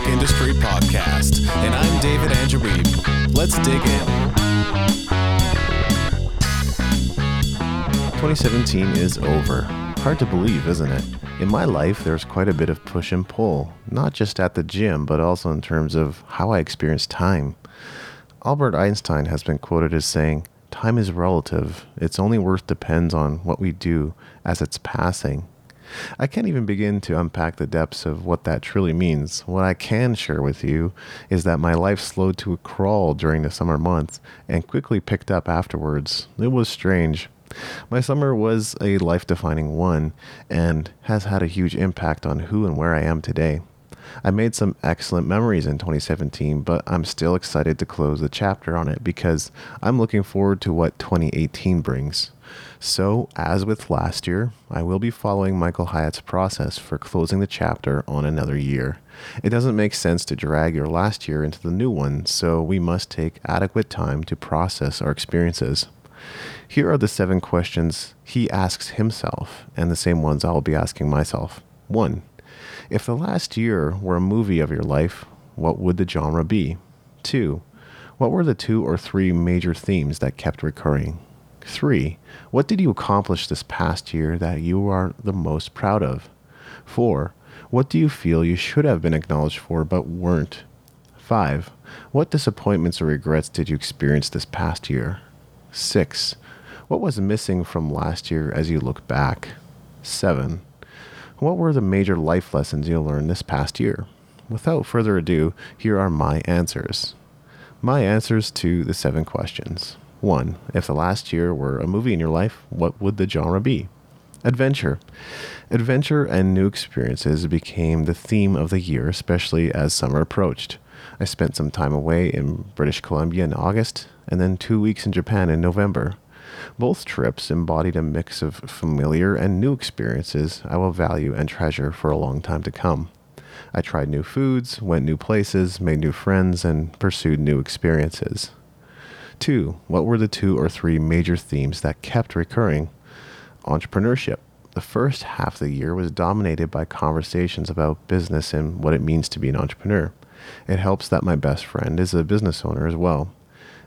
Music Industry Podcast, and I'm David Andrew Let's dig in. 2017 is over. Hard to believe, isn't it? In my life, there's quite a bit of push and pull, not just at the gym, but also in terms of how I experience time. Albert Einstein has been quoted as saying, Time is relative. Its only worth depends on what we do as it's passing. I can't even begin to unpack the depths of what that truly means. What I can share with you is that my life slowed to a crawl during the summer months and quickly picked up afterwards. It was strange. My summer was a life defining one and has had a huge impact on who and where I am today. I made some excellent memories in 2017, but I'm still excited to close the chapter on it because I'm looking forward to what 2018 brings. So, as with last year, I will be following Michael Hyatt's process for closing the chapter on another year. It doesn't make sense to drag your last year into the new one, so we must take adequate time to process our experiences. Here are the seven questions he asks himself, and the same ones I'll be asking myself. 1. If the last year were a movie of your life, what would the genre be? 2. What were the two or three major themes that kept recurring? 3. What did you accomplish this past year that you are the most proud of? 4. What do you feel you should have been acknowledged for but weren't? 5. What disappointments or regrets did you experience this past year? 6. What was missing from last year as you look back? 7. What were the major life lessons you learned this past year? Without further ado, here are my answers. My answers to the seven questions. 1. If the last year were a movie in your life, what would the genre be? Adventure. Adventure and new experiences became the theme of the year, especially as summer approached. I spent some time away in British Columbia in August, and then two weeks in Japan in November. Both trips embodied a mix of familiar and new experiences I will value and treasure for a long time to come. I tried new foods, went new places, made new friends, and pursued new experiences. Two, what were the two or three major themes that kept recurring? Entrepreneurship. The first half of the year was dominated by conversations about business and what it means to be an entrepreneur. It helps that my best friend is a business owner as well.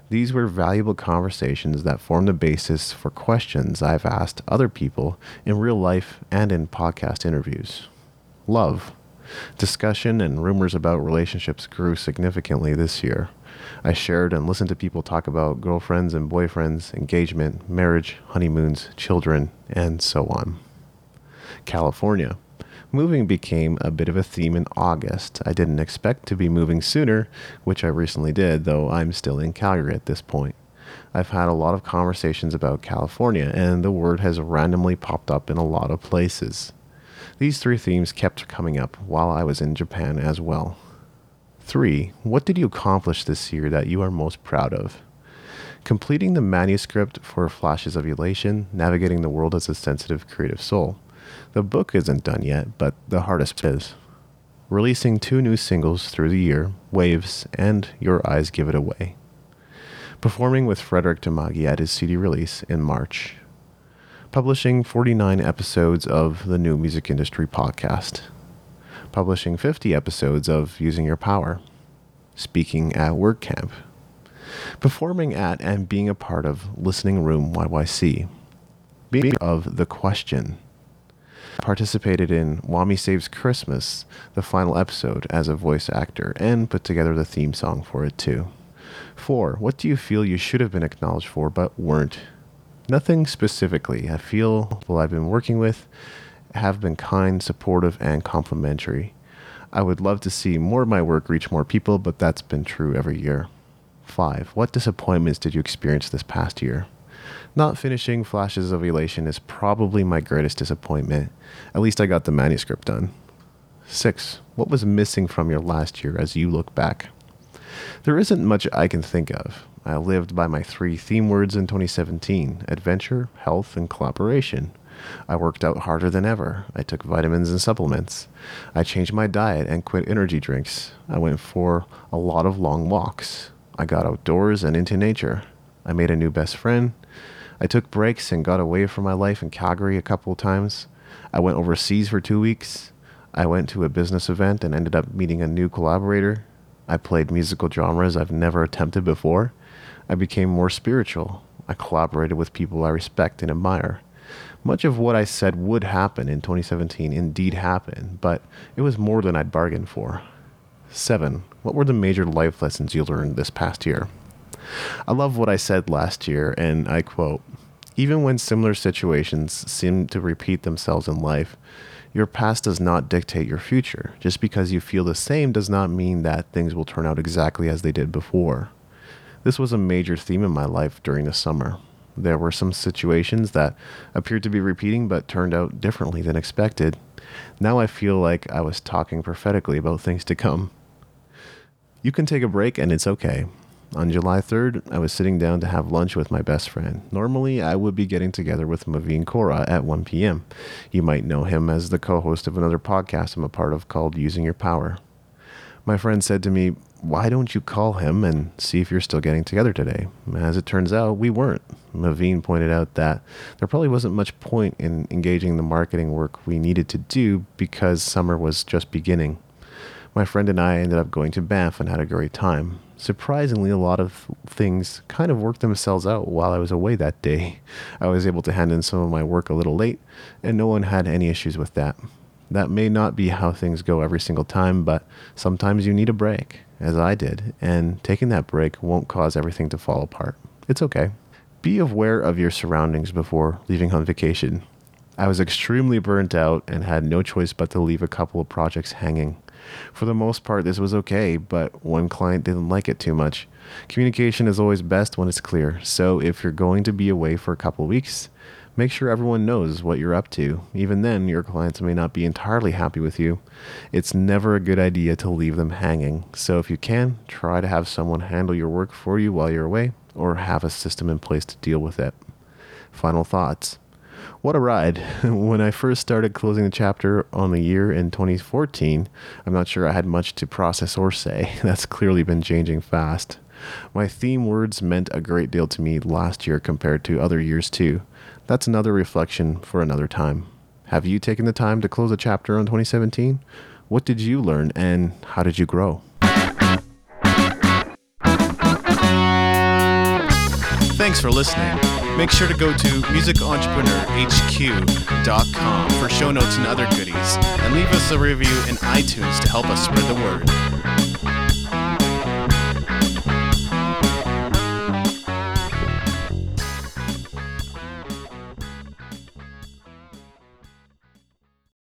These were valuable conversations that form the basis for questions I've asked other people in real life and in podcast interviews. Love. Discussion and rumors about relationships grew significantly this year. I shared and listened to people talk about girlfriends and boyfriends, engagement, marriage, honeymoons, children, and so on. California. Moving became a bit of a theme in August. I didn't expect to be moving sooner, which I recently did, though I'm still in Calgary at this point. I've had a lot of conversations about California, and the word has randomly popped up in a lot of places. These three themes kept coming up while I was in Japan as well. 3. What did you accomplish this year that you are most proud of? Completing the manuscript for Flashes of Elation, Navigating the World as a Sensitive Creative Soul. The book isn't done yet, but the hardest is. Releasing two new singles through the year, Waves and Your Eyes Give It Away. Performing with Frederick Tamagi at his CD release in March. Publishing 49 episodes of the New Music Industry podcast. Publishing 50 episodes of Using Your Power. Speaking at WordCamp. Performing at and being a part of Listening Room YYC. Being of The Question participated in Wami Saves Christmas, the final episode, as a voice actor, and put together the theme song for it too. 4. What do you feel you should have been acknowledged for but weren't? Nothing specifically. I feel people I've been working with have been kind, supportive, and complimentary. I would love to see more of my work reach more people, but that's been true every year. 5. What disappointments did you experience this past year? Not finishing Flashes of Elation is probably my greatest disappointment. At least I got the manuscript done. 6. What was missing from your last year as you look back? There isn't much I can think of. I lived by my three theme words in 2017 adventure, health, and collaboration. I worked out harder than ever. I took vitamins and supplements. I changed my diet and quit energy drinks. I went for a lot of long walks. I got outdoors and into nature. I made a new best friend. I took breaks and got away from my life in Calgary a couple of times. I went overseas for two weeks. I went to a business event and ended up meeting a new collaborator. I played musical genres I've never attempted before. I became more spiritual. I collaborated with people I respect and admire. Much of what I said would happen in 2017 indeed happened, but it was more than I'd bargained for. 7. What were the major life lessons you learned this past year? I love what I said last year, and I quote Even when similar situations seem to repeat themselves in life, your past does not dictate your future. Just because you feel the same does not mean that things will turn out exactly as they did before. This was a major theme in my life during the summer. There were some situations that appeared to be repeating but turned out differently than expected. Now I feel like I was talking prophetically about things to come. You can take a break and it's okay. On July 3rd, I was sitting down to have lunch with my best friend. Normally, I would be getting together with Maveen Kora at 1 p.m. You might know him as the co host of another podcast I'm a part of called Using Your Power. My friend said to me, Why don't you call him and see if you're still getting together today? As it turns out, we weren't. Maveen pointed out that there probably wasn't much point in engaging the marketing work we needed to do because summer was just beginning. My friend and I ended up going to Banff and had a great time surprisingly, a lot of things kind of worked themselves out while I was away that day. I was able to hand in some of my work a little late, and no one had any issues with that. That may not be how things go every single time, but sometimes you need a break, as I did, and taking that break won't cause everything to fall apart. It's okay. Be aware of your surroundings before leaving on vacation. I was extremely burnt out and had no choice but to leave a couple of projects hanging. For the most part, this was okay, but one client didn't like it too much. Communication is always best when it's clear, so if you're going to be away for a couple weeks, make sure everyone knows what you're up to. Even then, your clients may not be entirely happy with you. It's never a good idea to leave them hanging, so if you can, try to have someone handle your work for you while you're away, or have a system in place to deal with it. Final thoughts. What a ride. when I first started closing the chapter on the year in 2014, I'm not sure I had much to process or say. That's clearly been changing fast. My theme words meant a great deal to me last year compared to other years, too. That's another reflection for another time. Have you taken the time to close a chapter on 2017? What did you learn and how did you grow? Thanks for listening. Make sure to go to musicentrepreneurhq.com for show notes and other goodies, and leave us a review in iTunes to help us spread the word.